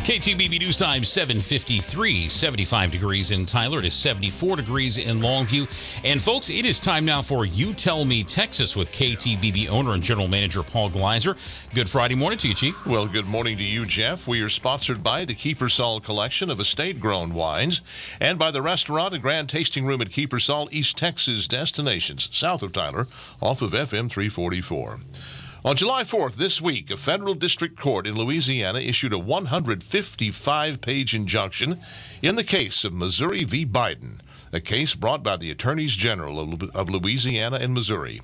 KTBB News Time 753, 75 degrees in Tyler. It is 74 degrees in Longview. And folks, it is time now for You Tell Me Texas with KTBB owner and general manager Paul Gleiser. Good Friday morning to you, Chief. Well, good morning to you, Jeff. We are sponsored by the Kiepersol collection of estate grown wines and by the restaurant and grand tasting room at Kiepersol, East Texas destinations, south of Tyler, off of FM 344. On July 4th, this week, a federal district court in Louisiana issued a 155 page injunction in the case of Missouri v. Biden, a case brought by the attorneys general of Louisiana and Missouri.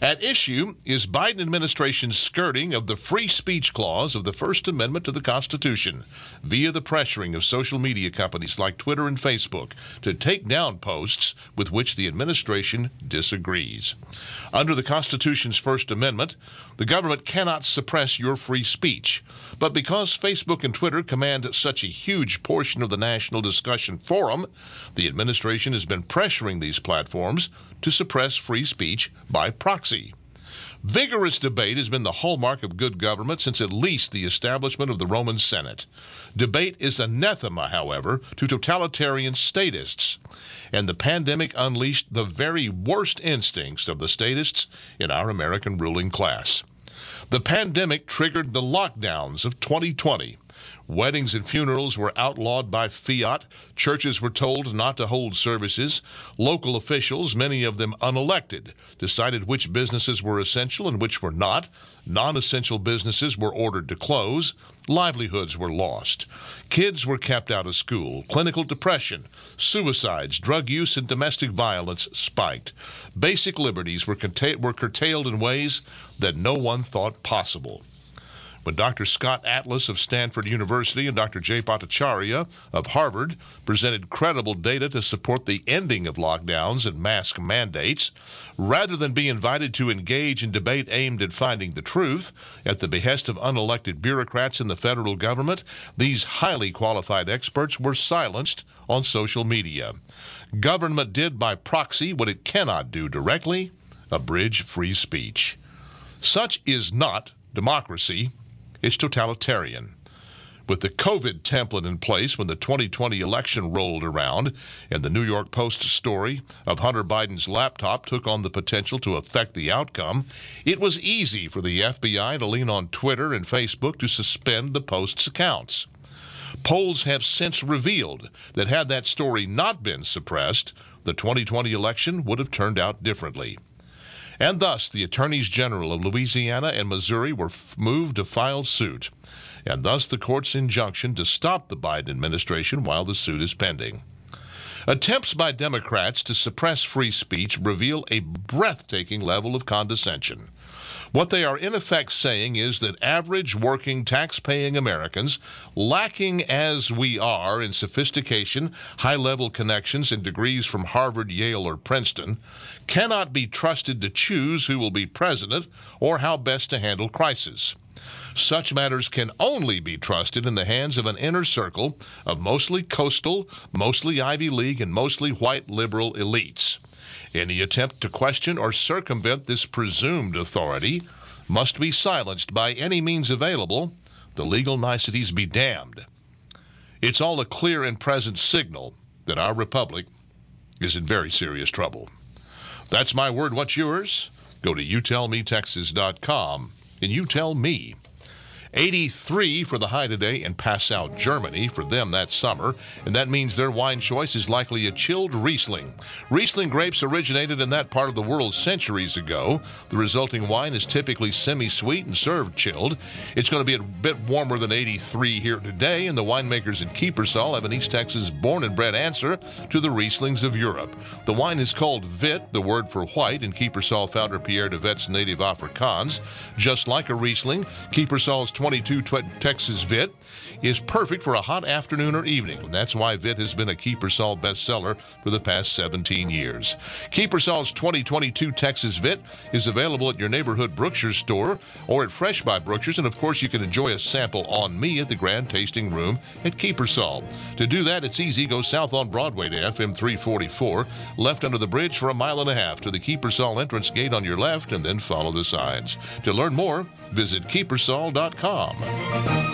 At issue is Biden administration's skirting of the free speech clause of the First Amendment to the Constitution via the pressuring of social media companies like Twitter and Facebook to take down posts with which the administration disagrees. Under the Constitution's First Amendment, the government cannot suppress your free speech. But because Facebook and Twitter command such a huge portion of the national discussion forum, the administration has been pressuring these platforms to suppress free speech by proxy. Vigorous debate has been the hallmark of good government since at least the establishment of the Roman Senate. Debate is anathema, however, to totalitarian statists, and the pandemic unleashed the very worst instincts of the statists in our American ruling class. The pandemic triggered the lockdowns of 2020 Weddings and funerals were outlawed by fiat. Churches were told not to hold services. Local officials, many of them unelected, decided which businesses were essential and which were not. Non essential businesses were ordered to close. Livelihoods were lost. Kids were kept out of school. Clinical depression, suicides, drug use, and domestic violence spiked. Basic liberties were, curta- were curtailed in ways that no one thought possible. When Dr. Scott Atlas of Stanford University and Dr. Jay Bhattacharya of Harvard presented credible data to support the ending of lockdowns and mask mandates, rather than be invited to engage in debate aimed at finding the truth at the behest of unelected bureaucrats in the federal government, these highly qualified experts were silenced on social media. Government did by proxy what it cannot do directly abridge free speech. Such is not democracy is totalitarian. With the COVID template in place when the 2020 election rolled around, and the New York Post story of Hunter Biden's laptop took on the potential to affect the outcome, it was easy for the FBI to lean on Twitter and Facebook to suspend the Post's accounts. Polls have since revealed that had that story not been suppressed, the 2020 election would have turned out differently. And thus, the attorneys general of Louisiana and Missouri were f- moved to file suit, and thus the court's injunction to stop the Biden administration while the suit is pending. Attempts by Democrats to suppress free speech reveal a breathtaking level of condescension. What they are in effect saying is that average working tax paying Americans, lacking as we are in sophistication, high level connections, and degrees from Harvard, Yale, or Princeton, cannot be trusted to choose who will be president or how best to handle crisis. Such matters can only be trusted in the hands of an inner circle of mostly coastal, mostly Ivy League, and mostly white liberal elites. Any attempt to question or circumvent this presumed authority must be silenced by any means available, the legal niceties be damned. It's all a clear and present signal that our republic is in very serious trouble. That's my word. What's yours? Go to youtellmetexas.com and you tell me 83 for the high today in Passau, Germany. For them, that summer. And that means their wine choice is likely a chilled Riesling. Riesling grapes originated in that part of the world centuries ago. The resulting wine is typically semi sweet and served chilled. It's going to be a bit warmer than 83 here today, and the winemakers at Kiepersol have an East Texas born and bred answer to the Rieslings of Europe. The wine is called Vit, the word for white, in Kiepersol founder Pierre de Wet's native Afrikaans. Just like a Riesling, Kiepersol's 22 Texas Wit is perfect for a hot afternoon or evening. That's why Wit has been a Kiepersol bestseller for the past 17 years. Kiepersol's 2022 Texas Wit is available at your neighborhood Brookshire store or at Fresh by Brookshires. And of course, you can enjoy a sample on me at the Grand Tasting Room at Kiepersol. To do that, it's easy. Go south on Broadway to FM 344, left under the bridge for a mile and a half to the Kiepersol entrance gate on your left, and then follow the signs. To learn more, visit kiepersol.com.